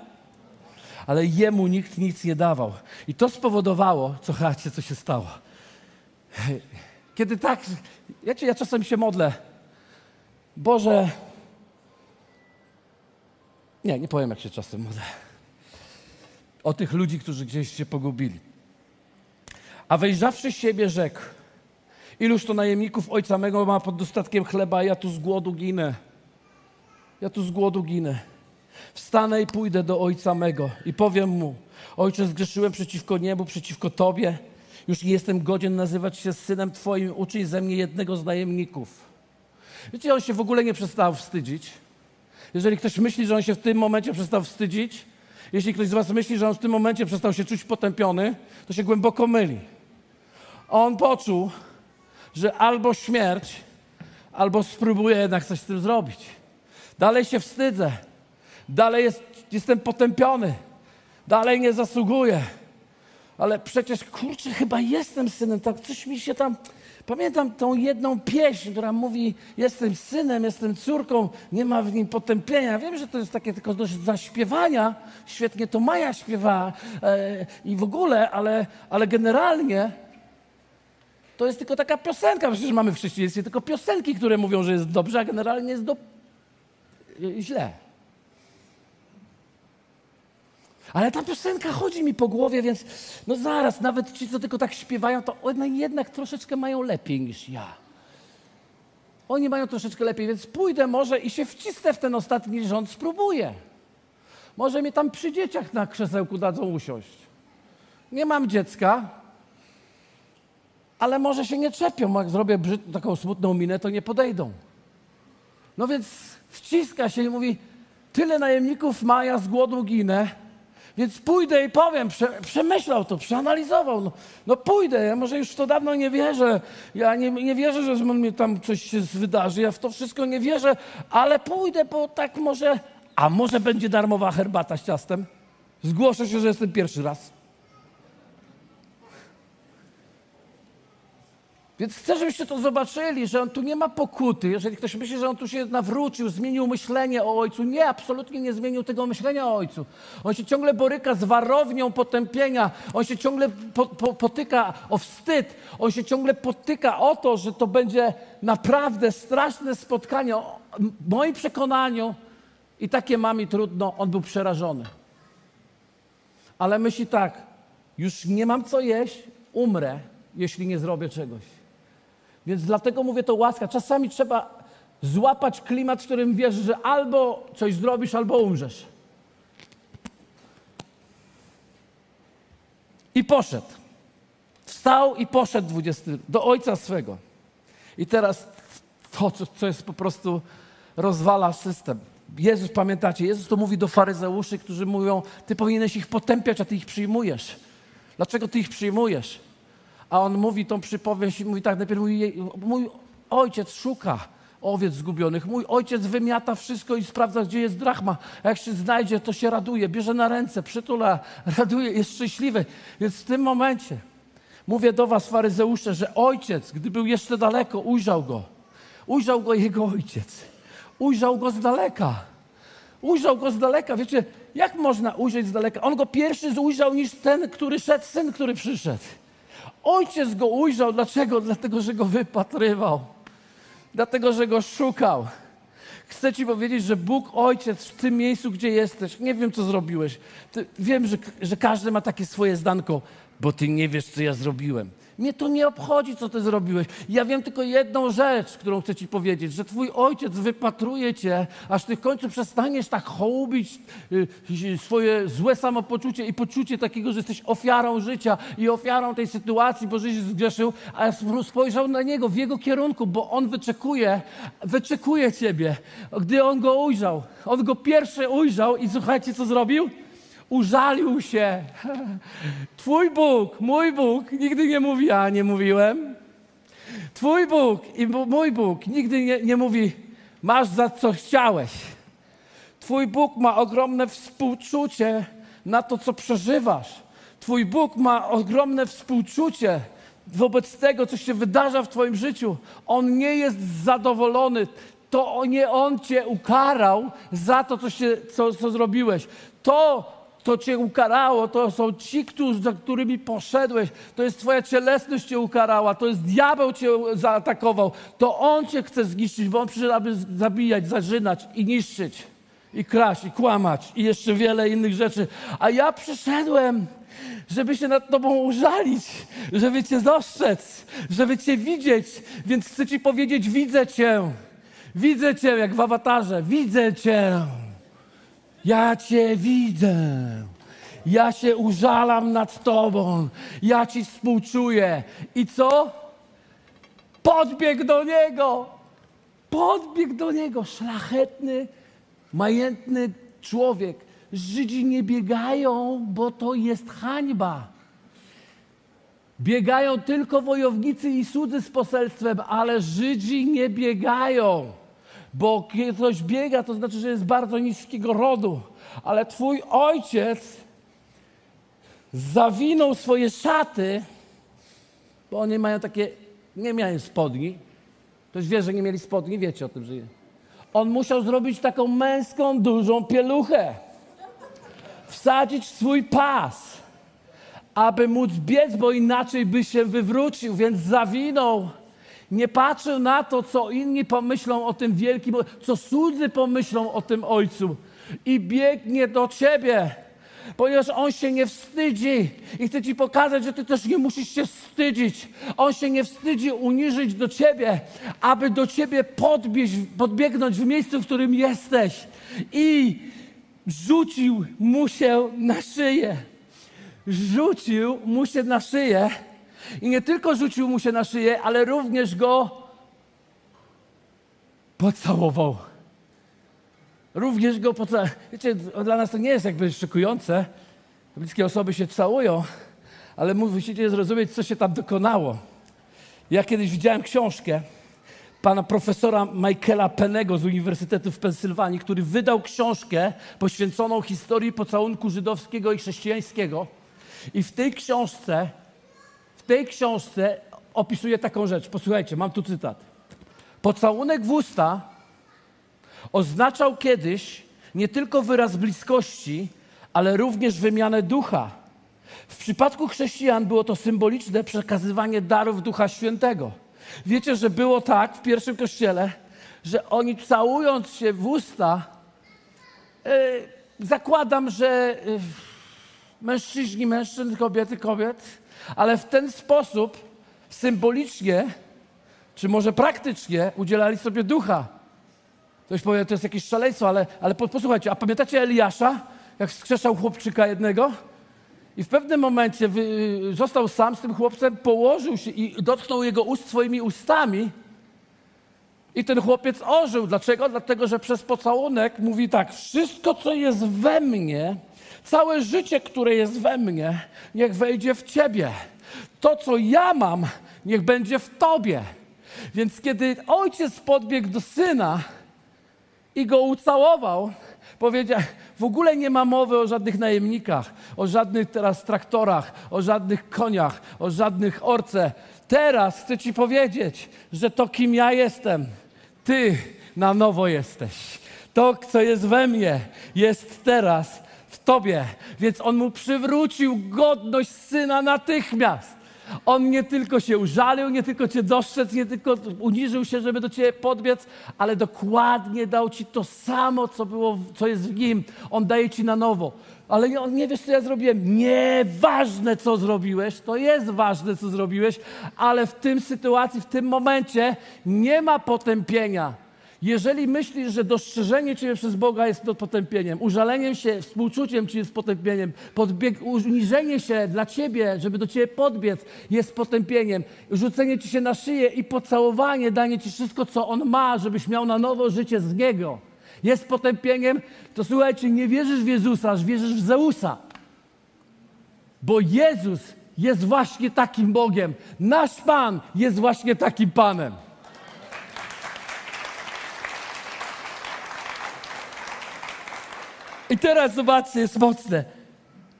Ale jemu nikt nic nie dawał. I to spowodowało, co chacie, co się stało. Kiedy tak, wiecie, ja czasem się modlę, Boże, nie, nie powiem, jak się czasem modlę. O tych ludzi, którzy gdzieś się pogubili. A wejrzawszy siebie rzekł, iluż to najemników ojca mego ma pod dostatkiem chleba, ja tu z głodu ginę. Ja tu z głodu ginę. Wstanę i pójdę do ojca mego i powiem mu, ojcze, zgrzeszyłem przeciwko niebu, przeciwko tobie. Już nie jestem godzien nazywać się synem twoim, uczyj ze mnie jednego z najemników. Wiecie, on się w ogóle nie przestał wstydzić. Jeżeli ktoś myśli, że on się w tym momencie przestał wstydzić, jeśli ktoś z Was myśli, że on w tym momencie przestał się czuć potępiony, to się głęboko myli. On poczuł, że albo śmierć, albo spróbuje jednak coś z tym zrobić. Dalej się wstydzę, dalej jest, jestem potępiony, dalej nie zasługuję. Ale przecież, kurczę, chyba jestem synem, tak coś mi się tam Pamiętam tą jedną pieśń, która mówi: Jestem synem, jestem córką, nie ma w nim potępienia. Wiem, że to jest takie tylko do zaśpiewania. Świetnie to Maja śpiewa e, i w ogóle, ale, ale generalnie to jest tylko taka piosenka. Przecież mamy w chrześcijaństwie tylko piosenki, które mówią, że jest dobrze, a generalnie jest do... źle. Ale ta piosenka chodzi mi po głowie, więc no zaraz, nawet ci, co tylko tak śpiewają, to one jednak troszeczkę mają lepiej niż ja. Oni mają troszeczkę lepiej, więc pójdę może i się wcisnę w ten ostatni rząd, spróbuję. Może mnie tam przy dzieciach na krzesełku dadzą usiąść. Nie mam dziecka, ale może się nie czepią. Jak zrobię brzyd, taką smutną minę, to nie podejdą. No więc wciska się i mówi, tyle najemników ma, ja z głodu ginę więc pójdę i powiem, prze, przemyślał to, przeanalizował. No, no, pójdę, ja może już to dawno nie wierzę. Ja nie, nie wierzę, że mnie tam coś się wydarzy. Ja w to wszystko nie wierzę, ale pójdę, bo tak może. A może będzie darmowa herbata z ciastem? Zgłoszę się, że jestem pierwszy raz. Więc chcę, żebyście to zobaczyli, że on tu nie ma pokuty. Jeżeli ktoś myśli, że on tu się nawrócił, zmienił myślenie o ojcu, nie, absolutnie nie zmienił tego myślenia o ojcu. On się ciągle boryka z warownią potępienia, on się ciągle po, po, potyka o wstyd, on się ciągle potyka o to, że to będzie naprawdę straszne spotkanie. W moim przekonaniu, i takie mami trudno, on był przerażony. Ale myśli tak, już nie mam co jeść, umrę, jeśli nie zrobię czegoś. Więc dlatego mówię to łaska. Czasami trzeba złapać klimat, w którym wiesz, że albo coś zrobisz, albo umrzesz. I poszedł. Wstał i poszedł 20, do ojca swego. I teraz to, co, jest po prostu rozwala system. Jezus, pamiętacie, Jezus to mówi do faryzeuszy, którzy mówią, ty powinieneś ich potępiać, a ty ich przyjmujesz. Dlaczego ty ich przyjmujesz? A on mówi tą przypowieść i mówi tak, najpierw mówi, mój ojciec szuka owiec zgubionych. Mój ojciec wymiata wszystko i sprawdza, gdzie jest drachma. A jak się znajdzie, to się raduje, bierze na ręce, przytula, (laughs) raduje, jest szczęśliwy. Więc w tym momencie mówię do was, faryzeusze, że ojciec, gdy był jeszcze daleko, ujrzał go. ujrzał go jego ojciec. Ujrzał go z daleka. Ujrzał go z daleka. Wiecie, jak można ujrzeć z daleka? On go pierwszy ujrzał niż ten, który szedł, syn, który przyszedł. Ojciec go ujrzał. Dlaczego? Dlatego, że go wypatrywał. Dlatego, że go szukał. Chcę Ci powiedzieć, że Bóg Ojciec w tym miejscu, gdzie jesteś, nie wiem, co zrobiłeś. Ty, wiem, że, że każdy ma takie swoje zdanko, bo Ty nie wiesz, co ja zrobiłem. Mnie to nie obchodzi, co ty zrobiłeś. Ja wiem tylko jedną rzecz, którą chcę ci powiedzieć, że twój ojciec wypatruje cię, aż ty w końcu przestaniesz tak hołubić y, swoje złe samopoczucie i poczucie takiego, że jesteś ofiarą życia i ofiarą tej sytuacji, bo życie zgrzeszył, a spojrzał na niego w jego kierunku, bo on wyczekuje, wyczekuje ciebie. Gdy on go ujrzał, on go pierwszy ujrzał i słuchajcie, co zrobił? Użalił się. Twój Bóg, mój Bóg, nigdy nie mówi, ja nie mówiłem. Twój Bóg i mój Bóg nigdy nie, nie mówi, masz za co chciałeś. Twój Bóg ma ogromne współczucie na to, co przeżywasz. Twój Bóg ma ogromne współczucie wobec tego, co się wydarza w Twoim życiu. On nie jest zadowolony. To nie On Cię ukarał za to, co, się, co, co zrobiłeś. To to cię ukarało, to są ci, którzy, za którymi poszedłeś, to jest twoja cielesność cię ukarała, to jest diabeł cię zaatakował, to on cię chce zniszczyć, bo on przyszedł, aby zabijać, zażynać i niszczyć, i kraść, i kłamać, i jeszcze wiele innych rzeczy. A ja przyszedłem, żeby się nad Tobą użalić, żeby Cię dostrzec, żeby Cię widzieć. Więc chcę Ci powiedzieć: Widzę Cię. Widzę Cię jak w awatarze. Widzę Cię. Ja Cię widzę. Ja się użalam nad Tobą. Ja Ci współczuję. I co? Podbieg do Niego. Podbieg do Niego. Szlachetny, majętny człowiek. Żydzi nie biegają, bo to jest hańba. Biegają tylko wojownicy i słudzy z poselstwem, ale Żydzi nie biegają. Bo kiedy ktoś biega, to znaczy, że jest bardzo niskiego rodu. Ale twój ojciec zawinął swoje szaty, bo oni mają takie, nie miałem spodni. Ktoś wie, że nie mieli spodni, wiecie o tym, że nie. On musiał zrobić taką męską, dużą pieluchę. Wsadzić swój pas, aby móc biec, bo inaczej by się wywrócił, więc zawinął nie patrzył na to, co inni pomyślą o tym wielkim, co cudzy pomyślą o tym ojcu. I biegnie do ciebie, ponieważ on się nie wstydzi. I chcę ci pokazać, że ty też nie musisz się wstydzić. On się nie wstydzi uniżyć do ciebie, aby do ciebie podbieźć, podbiegnąć w miejscu, w którym jesteś. I rzucił mu się na szyję. Rzucił mu się na szyję i nie tylko rzucił mu się na szyję, ale również go pocałował. Również go pocałował. Wiecie, dla nas to nie jest jakby szykujące. Bliskie osoby się całują, ale musicie zrozumieć, co się tam dokonało. Ja kiedyś widziałem książkę pana profesora Michaela Pennego z Uniwersytetu w Pensylwanii, który wydał książkę poświęconą historii pocałunku żydowskiego i chrześcijańskiego. I w tej książce tej książce opisuje taką rzecz. Posłuchajcie, mam tu cytat. Pocałunek w usta oznaczał kiedyś nie tylko wyraz bliskości, ale również wymianę ducha. W przypadku chrześcijan było to symboliczne przekazywanie darów Ducha Świętego. Wiecie, że było tak w pierwszym kościele, że oni całując się w usta, yy, zakładam, że yy, mężczyźni, mężczyzn, kobiety, kobiet, ale w ten sposób symbolicznie, czy może praktycznie udzielali sobie ducha. Ktoś powie, to jest jakieś szaleństwo, ale, ale posłuchajcie, a pamiętacie Eliasza, jak wskrzeszał chłopczyka jednego? I w pewnym momencie wy, został sam z tym chłopcem, położył się i dotknął jego ust swoimi ustami. I ten chłopiec ożył. Dlaczego? Dlatego, że przez pocałunek mówi tak: Wszystko, co jest we mnie, Całe życie, które jest we mnie, niech wejdzie w Ciebie. To, co ja mam, niech będzie w Tobie. Więc kiedy ojciec podbiegł do syna i go ucałował, powiedział, w ogóle nie ma mowy o żadnych najemnikach, o żadnych teraz traktorach, o żadnych koniach, o żadnych orce. Teraz chcę Ci powiedzieć, że to kim ja jestem, Ty na nowo jesteś. To, co jest we mnie, jest teraz Tobie. Więc On mu przywrócił godność syna natychmiast. On nie tylko się użalił, nie tylko cię dostrzec, nie tylko uniżył się, żeby do ciebie podbiec, ale dokładnie dał ci to samo, co, było, co jest w nim. On daje ci na nowo. Ale nie, nie wiesz, co ja zrobiłem. Nieważne, co zrobiłeś, to jest ważne, co zrobiłeś, ale w tym sytuacji, w tym momencie nie ma potępienia. Jeżeli myślisz, że dostrzeżenie Ciebie przez Boga jest potępieniem, użaleniem się, współczuciem Ci jest potępieniem, podbieg, uniżenie się dla Ciebie, żeby do Ciebie podbiec, jest potępieniem, rzucenie Ci się na szyję i pocałowanie, danie Ci wszystko, co On ma, żebyś miał na nowo życie z Niego, jest potępieniem, to słuchajcie, nie wierzysz w Jezusa, wierzysz w Zeusa. Bo Jezus jest właśnie takim Bogiem. Nasz Pan jest właśnie takim Panem. I teraz zobaczcie, jest mocne.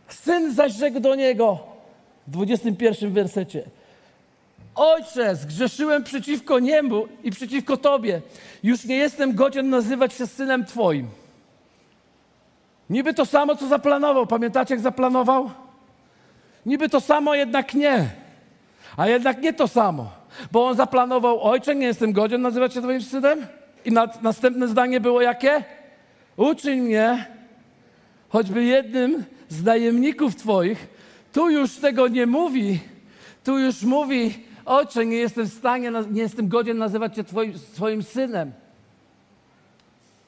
Syn zaś rzekł do niego w 21 wersecie. Ojcze, zgrzeszyłem przeciwko niemu i przeciwko Tobie. Już nie jestem godzien nazywać się synem Twoim. Niby to samo, co zaplanował. Pamiętacie, jak zaplanował? Niby to samo, jednak nie. A jednak nie to samo. Bo on zaplanował, ojcze, nie jestem godzien nazywać się Twoim synem. I na, następne zdanie było jakie? Uczyń mnie choćby jednym z najemników Twoich, tu już tego nie mówi, tu już mówi, ojcze, nie jestem w stanie, nie jestem godzien nazywać Cię twoim, swoim synem.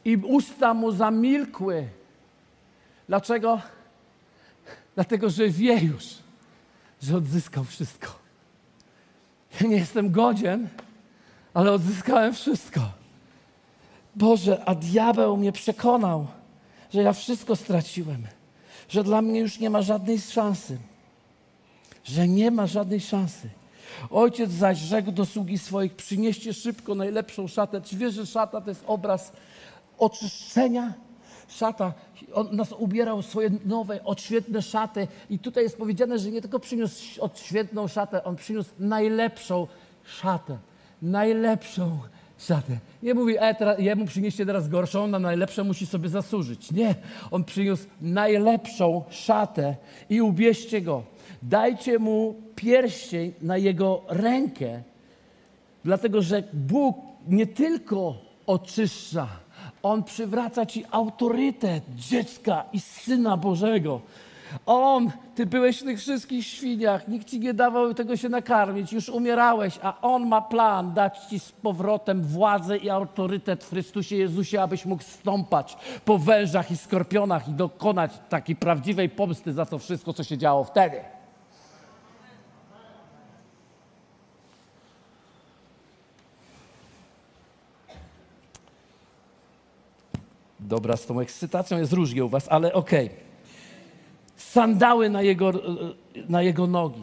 I usta mu zamilkły. Dlaczego? Dlatego, że wie już, że odzyskał wszystko. Ja nie jestem godzien, ale odzyskałem wszystko. Boże, a diabeł mnie przekonał że ja wszystko straciłem, że dla mnie już nie ma żadnej szansy, że nie ma żadnej szansy. Ojciec zaś rzekł do sługi swoich, przynieście szybko najlepszą szatę. Czy wiesz, że szata to jest obraz oczyszczenia? Szata, on nas ubierał swoje nowe, odświetne szaty i tutaj jest powiedziane, że nie tylko przyniósł odświetną szatę, on przyniósł najlepszą szatę. Najlepszą. Nie mówi, e, teraz, jemu przynieście teraz gorszą, na najlepsze musi sobie zasłużyć. Nie, on przyniósł najlepszą szatę i ubierzcie go. Dajcie mu pierścień na jego rękę, dlatego że Bóg nie tylko oczyszcza, on przywraca ci autorytet dziecka i syna Bożego. On, ty byłeś w tych wszystkich świniach, nikt ci nie dawał tego się nakarmić, już umierałeś, a On ma plan dać ci z powrotem władzę i autorytet w Chrystusie Jezusie, abyś mógł stąpać po wężach i skorpionach i dokonać takiej prawdziwej pomsty za to wszystko, co się działo wtedy. Dobra, z tą ekscytacją jest różnie u was, ale okej. Okay sandały na jego, na jego nogi.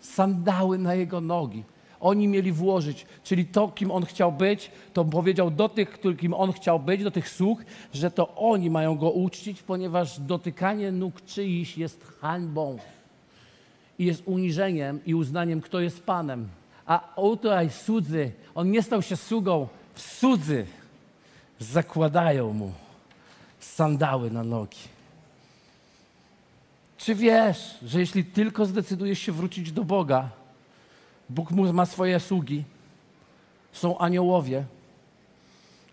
Sandały na jego nogi. Oni mieli włożyć, czyli to, kim on chciał być, to powiedział do tych, kim on chciał być, do tych sług, że to oni mają go uczcić, ponieważ dotykanie nóg czyichś jest hańbą i jest uniżeniem i uznaniem, kto jest Panem. A tutaj cudzy, on nie stał się sługą, cudzy zakładają mu sandały na nogi. Czy wiesz, że jeśli tylko zdecydujesz się wrócić do Boga, Bóg ma swoje sługi, są aniołowie,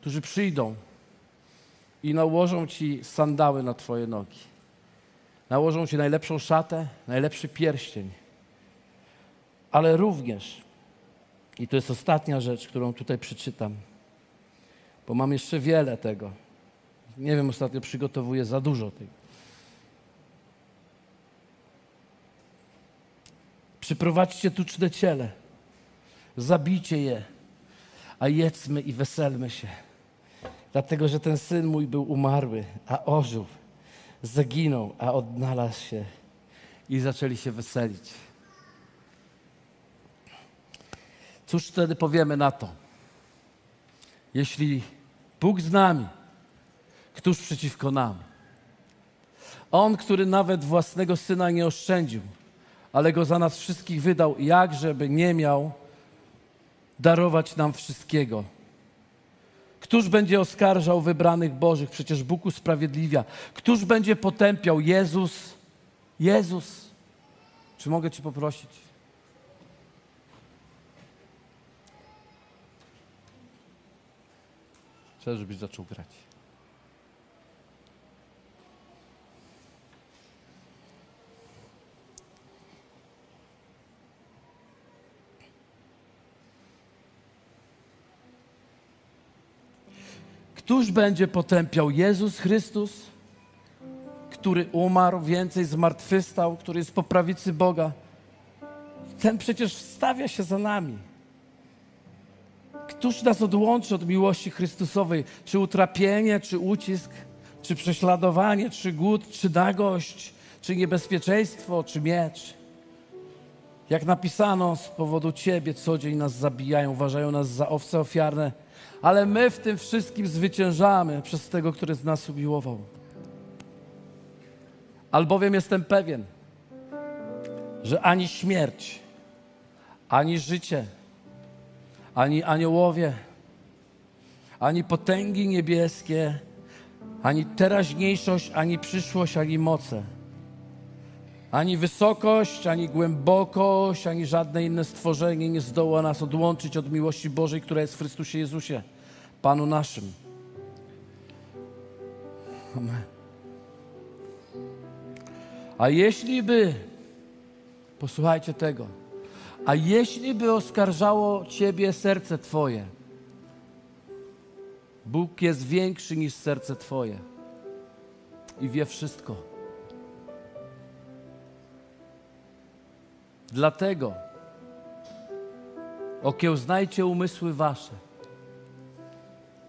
którzy przyjdą i nałożą ci sandały na twoje nogi. Nałożą ci najlepszą szatę, najlepszy pierścień. Ale również, i to jest ostatnia rzecz, którą tutaj przeczytam, bo mam jeszcze wiele tego. Nie wiem, ostatnio przygotowuję za dużo tego. Przyprowadźcie tuczne ciele, zabijcie je, a jedzmy i weselmy się. Dlatego, że ten syn mój był umarły, a ożył, zaginął, a odnalazł się i zaczęli się weselić. Cóż wtedy powiemy na to? Jeśli Bóg z nami, któż przeciwko nam? On, który nawet własnego syna nie oszczędził, ale go za nas wszystkich wydał, jak żeby nie miał darować nam wszystkiego. Któż będzie oskarżał wybranych Bożych? Przecież Bóg usprawiedliwia. Któż będzie potępiał? Jezus. Jezus. Czy mogę Cię poprosić? Chcę, żebyś zaczął grać. Któż będzie potępiał? Jezus Chrystus, który umarł, więcej zmartwychwstał, który jest po prawicy Boga. Ten przecież wstawia się za nami. Któż nas odłączy od miłości Chrystusowej? Czy utrapienie, czy ucisk, czy prześladowanie, czy głód, czy nagość, czy niebezpieczeństwo, czy miecz? Jak napisano, z powodu Ciebie co dzień nas zabijają, uważają nas za owce ofiarne, ale my w tym wszystkim zwyciężamy przez tego, który z nas umiłował. Albowiem jestem pewien, że ani śmierć, ani życie, ani aniołowie, ani potęgi niebieskie, ani teraźniejszość, ani przyszłość, ani moce, ani wysokość, ani głębokość, ani żadne inne stworzenie nie zdoła nas odłączyć od miłości Bożej, która jest w Chrystusie Jezusie, Panu naszym. Amen. A jeśli by, posłuchajcie tego, a jeśli by oskarżało Ciebie serce Twoje, Bóg jest większy niż serce Twoje i wie wszystko. Dlatego okiełznajcie umysły Wasze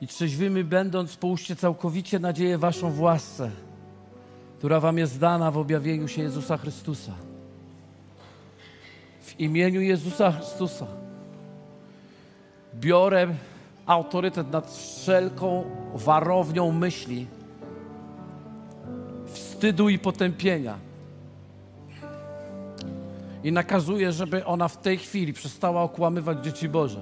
i trzeźwymi będąc, połóżcie całkowicie nadzieję Waszą w łasce, która Wam jest dana w objawieniu się Jezusa Chrystusa w imieniu Jezusa Chrystusa biorę autorytet nad wszelką warownią myśli, wstydu i potępienia. I nakazuję, żeby ona w tej chwili przestała okłamywać dzieci Boże.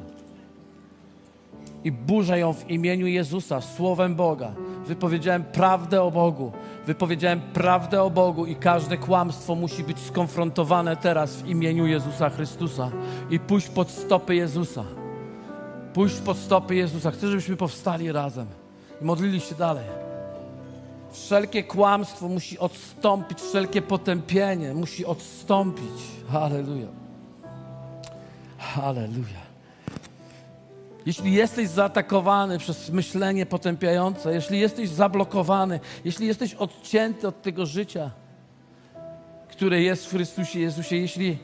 I burzę ją w imieniu Jezusa, słowem Boga. Wypowiedziałem prawdę o Bogu wypowiedziałem prawdę o Bogu i każde kłamstwo musi być skonfrontowane teraz w imieniu Jezusa Chrystusa i pójść pod stopy Jezusa. Pójść pod stopy Jezusa. Chcę, żebyśmy powstali razem i modlili się dalej. Wszelkie kłamstwo musi odstąpić, wszelkie potępienie musi odstąpić. Halleluja. Halleluja. Jeśli jesteś zaatakowany przez myślenie potępiające, jeśli jesteś zablokowany, jeśli jesteś odcięty od tego życia, które jest w Chrystusie Jezusie, jeśli,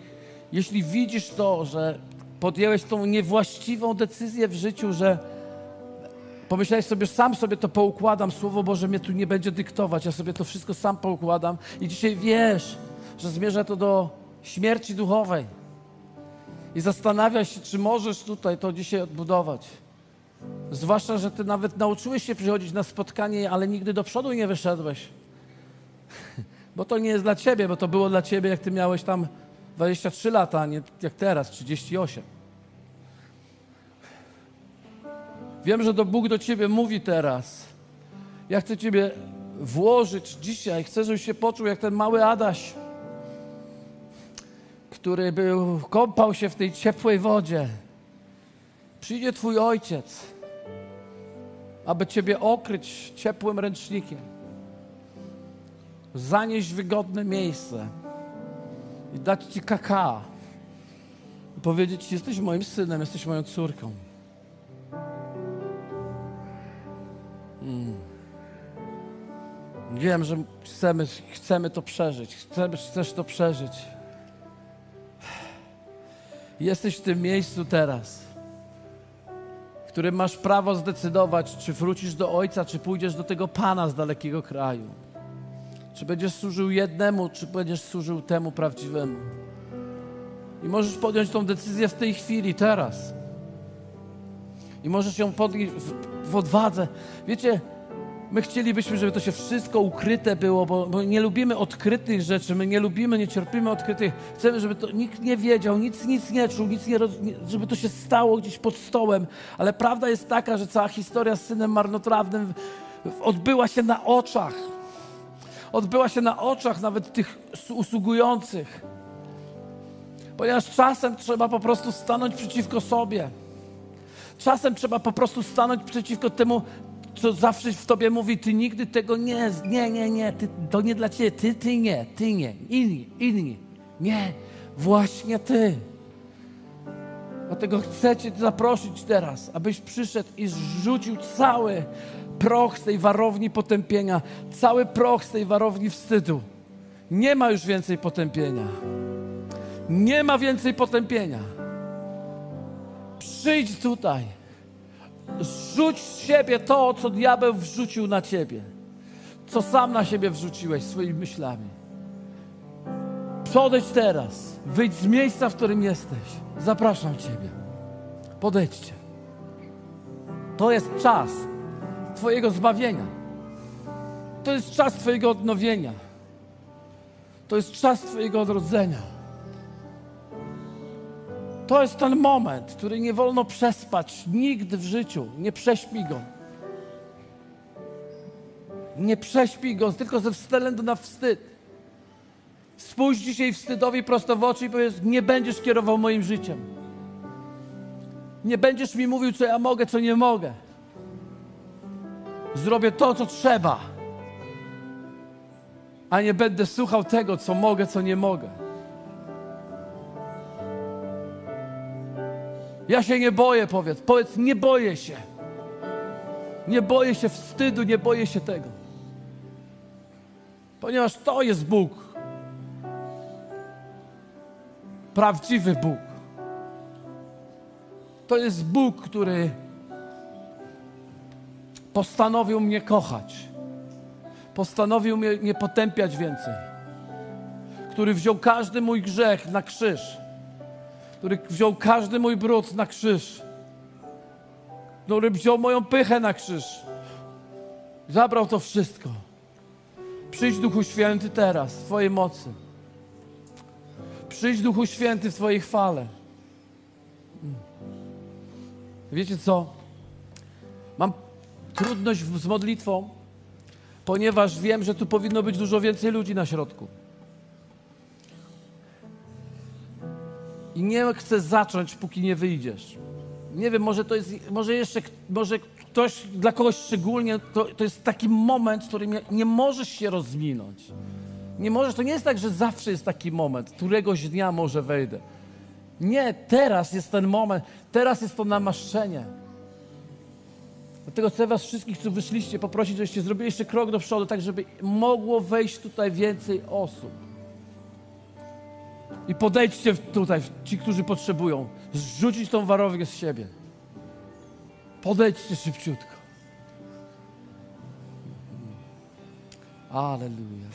jeśli widzisz to, że podjęłeś tą niewłaściwą decyzję w życiu, że pomyślałeś sobie, sam sobie to poukładam, Słowo Boże mnie tu nie będzie dyktować, ja sobie to wszystko sam poukładam i dzisiaj wiesz, że zmierza to do śmierci duchowej i zastanawiasz się, czy możesz tutaj to dzisiaj odbudować. Zwłaszcza, że ty nawet nauczyłeś się przychodzić na spotkanie, ale nigdy do przodu nie wyszedłeś. (laughs) Bo to nie jest dla ciebie, bo to było dla ciebie, jak ty miałeś tam 23 lata, a nie jak teraz, 38. Wiem, że to Bóg do ciebie mówi teraz. Ja chcę ciebie włożyć dzisiaj. Chcę, żebyś się poczuł jak ten mały Adaś który był, kąpał się w tej ciepłej wodzie. Przyjdzie Twój ojciec, aby Ciebie okryć ciepłym ręcznikiem, zanieść wygodne miejsce i dać Ci kakao powiedzieć jesteś moim synem, jesteś moją córką. Wiem, że chcemy, chcemy to przeżyć. Chcemy, chcesz to przeżyć. Jesteś w tym miejscu teraz, w którym masz prawo zdecydować, czy wrócisz do Ojca, czy pójdziesz do tego Pana z dalekiego kraju. Czy będziesz służył jednemu, czy będziesz służył temu prawdziwemu. I możesz podjąć tą decyzję w tej chwili, teraz. I możesz ją podjąć w, w odwadze. Wiecie, My chcielibyśmy, żeby to się wszystko ukryte było, bo, bo, nie lubimy odkrytych rzeczy, my nie lubimy, nie cierpimy odkrytych. Chcemy, żeby to nikt nie wiedział, nic, nic nie czuł, nic nie, roz, żeby to się stało gdzieś pod stołem. Ale prawda jest taka, że cała historia z synem marnotrawnym odbyła się na oczach. Odbyła się na oczach nawet tych usługujących. Ponieważ czasem trzeba po prostu stanąć przeciwko sobie. Czasem trzeba po prostu stanąć przeciwko temu, co zawsze w tobie mówi, ty nigdy tego nie, nie, nie, nie, ty, to nie dla ciebie, ty, ty nie, ty nie, inni, inni. Nie, właśnie ty. Dlatego chcę Cię zaprosić teraz, abyś przyszedł i zrzucił cały proch z tej warowni potępienia, cały proch z tej warowni wstydu. Nie ma już więcej potępienia. Nie ma więcej potępienia. Przyjdź tutaj. Zrzuć z siebie to, co diabeł wrzucił na ciebie. Co sam na siebie wrzuciłeś swoimi myślami. Podejdź teraz. Wyjdź z miejsca, w którym jesteś. Zapraszam Ciebie. Podejdźcie. To jest czas Twojego zbawienia. To jest czas Twojego odnowienia. To jest czas Twojego odrodzenia. To jest ten moment, który nie wolno przespać nigdy w życiu. Nie prześpij go. Nie prześpij go tylko ze względu na wstyd. Spójrz dzisiaj wstydowi prosto w oczy i powiedz: Nie będziesz kierował moim życiem. Nie będziesz mi mówił, co ja mogę, co nie mogę. Zrobię to, co trzeba, a nie będę słuchał tego, co mogę, co nie mogę. Ja się nie boję, powiedz. Powiedz, nie boję się. Nie boję się wstydu, nie boję się tego. Ponieważ to jest Bóg. Prawdziwy Bóg. To jest Bóg, który postanowił mnie kochać. Postanowił mnie nie potępiać więcej. Który wziął każdy mój grzech na krzyż który wziął każdy mój brud na krzyż, który wziął moją pychę na krzyż, zabrał to wszystko. Przyjdź Duchu Święty teraz w Twojej mocy. Przyjdź Duchu Święty w Twojej chwale. Wiecie co? Mam trudność z modlitwą, ponieważ wiem, że tu powinno być dużo więcej ludzi na środku. I nie chcę zacząć, póki nie wyjdziesz. Nie wiem, może to jest, może jeszcze, może ktoś, dla kogoś szczególnie, to, to jest taki moment, w którym nie, możesz się rozminąć. Nie możesz, to nie jest tak, że zawsze jest taki moment, któregoś dnia może wejdę. Nie, teraz jest ten moment, teraz jest to namaszczenie. Dlatego chcę was wszystkich, co wyszliście, poprosić, żebyście zrobili jeszcze krok do przodu, tak żeby mogło wejść tutaj więcej osób. I podejdźcie tutaj, ci, którzy potrzebują, zrzucić tą warownię z siebie. Podejdźcie szybciutko. Aleluja.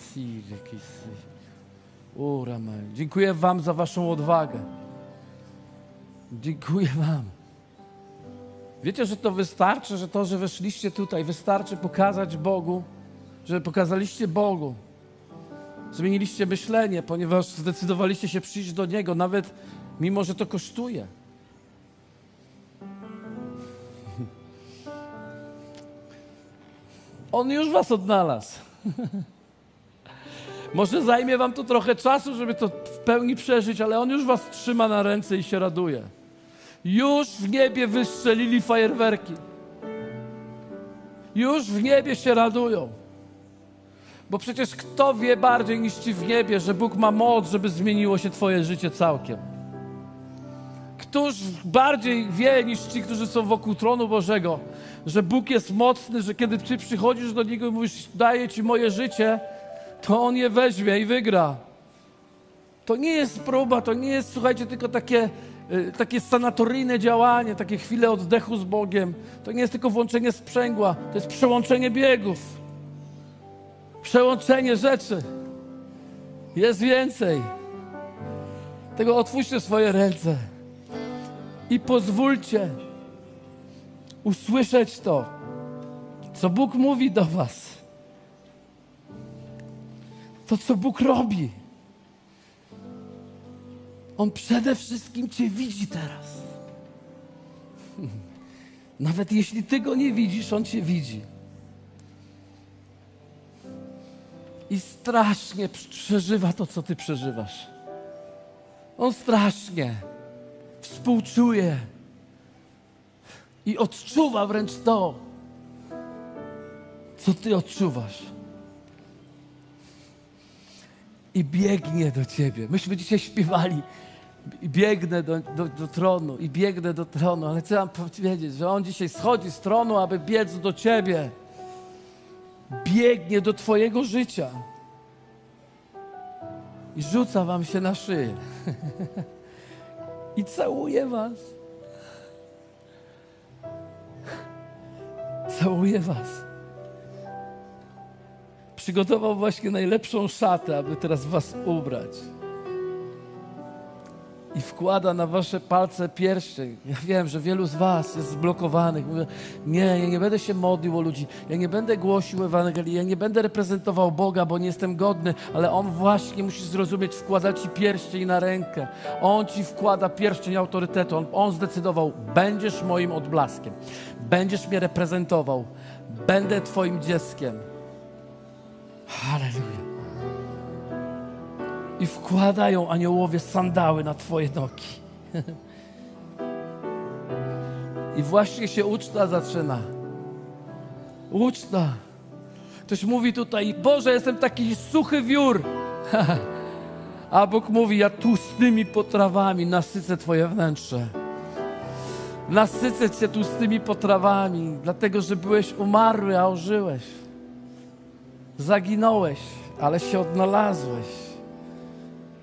Dziękuję Wam za Waszą odwagę. Dziękuję Wam. Wiecie, że to wystarczy, że to, że weszliście tutaj, wystarczy pokazać Bogu, że pokazaliście Bogu, Zmieniliście myślenie, ponieważ zdecydowaliście się przyjść do Niego, nawet mimo, że to kosztuje. (laughs) On już Was odnalazł. (laughs) Może zajmie Wam to trochę czasu, żeby to w pełni przeżyć, ale On już Was trzyma na ręce i się raduje. Już w niebie wystrzelili fajerwerki. Już w niebie się radują. Bo przecież kto wie bardziej niż ci w niebie, że Bóg ma moc, żeby zmieniło się Twoje życie całkiem? Któż bardziej wie niż ci, którzy są wokół tronu Bożego, że Bóg jest mocny, że kiedy Ty przychodzisz do Niego i mówisz, daję Ci moje życie, to On je weźmie i wygra. To nie jest próba, to nie jest, słuchajcie, tylko takie, y, takie sanatoryjne działanie, takie chwile oddechu z Bogiem. To nie jest tylko włączenie sprzęgła, to jest przełączenie biegów przełączenie rzeczy. Jest więcej. Tego otwórzcie swoje ręce i pozwólcie usłyszeć to, co Bóg mówi do Was, to co Bóg robi. On przede wszystkim Cię widzi teraz. (laughs) Nawet jeśli Ty go nie widzisz, On Cię widzi. I strasznie przeżywa to, co Ty przeżywasz. On strasznie współczuje i odczuwa wręcz to, co Ty odczuwasz. I biegnie do Ciebie. Myśmy dzisiaj śpiewali i biegnę do, do, do, tronu, i biegnę do tronu, ale chcę wam powiedzieć, że On dzisiaj schodzi z tronu, aby biec do Ciebie. Biegnie do Twojego życia i rzuca Wam się na szyję (laughs) i całuje Was. Całuje Was. Przygotował właśnie najlepszą szatę, aby teraz Was ubrać i wkłada na wasze palce pierścień. Ja wiem, że wielu z was jest zblokowanych. Mówię, nie, ja nie będę się modlił o ludzi, ja nie będę głosił Ewangelii, ja nie będę reprezentował Boga, bo nie jestem godny, ale On właśnie musi zrozumieć, wkłada ci pierścień na rękę. On ci wkłada pierścień autorytetu. On, on zdecydował, będziesz moim odblaskiem, będziesz mnie reprezentował, będę twoim dzieckiem. Hallelujah i wkładają aniołowie sandały na Twoje nogi. (laughs) I właśnie się uczta zaczyna. Uczta. Ktoś mówi tutaj, Boże, jestem taki suchy wiór. (laughs) A Bóg mówi, ja tłustymi potrawami nasycę Twoje wnętrze. Nasycę Cię tłustymi potrawami, dlatego że byłeś umarły, a ożyłeś. Zaginąłeś, ale się odnalazłeś.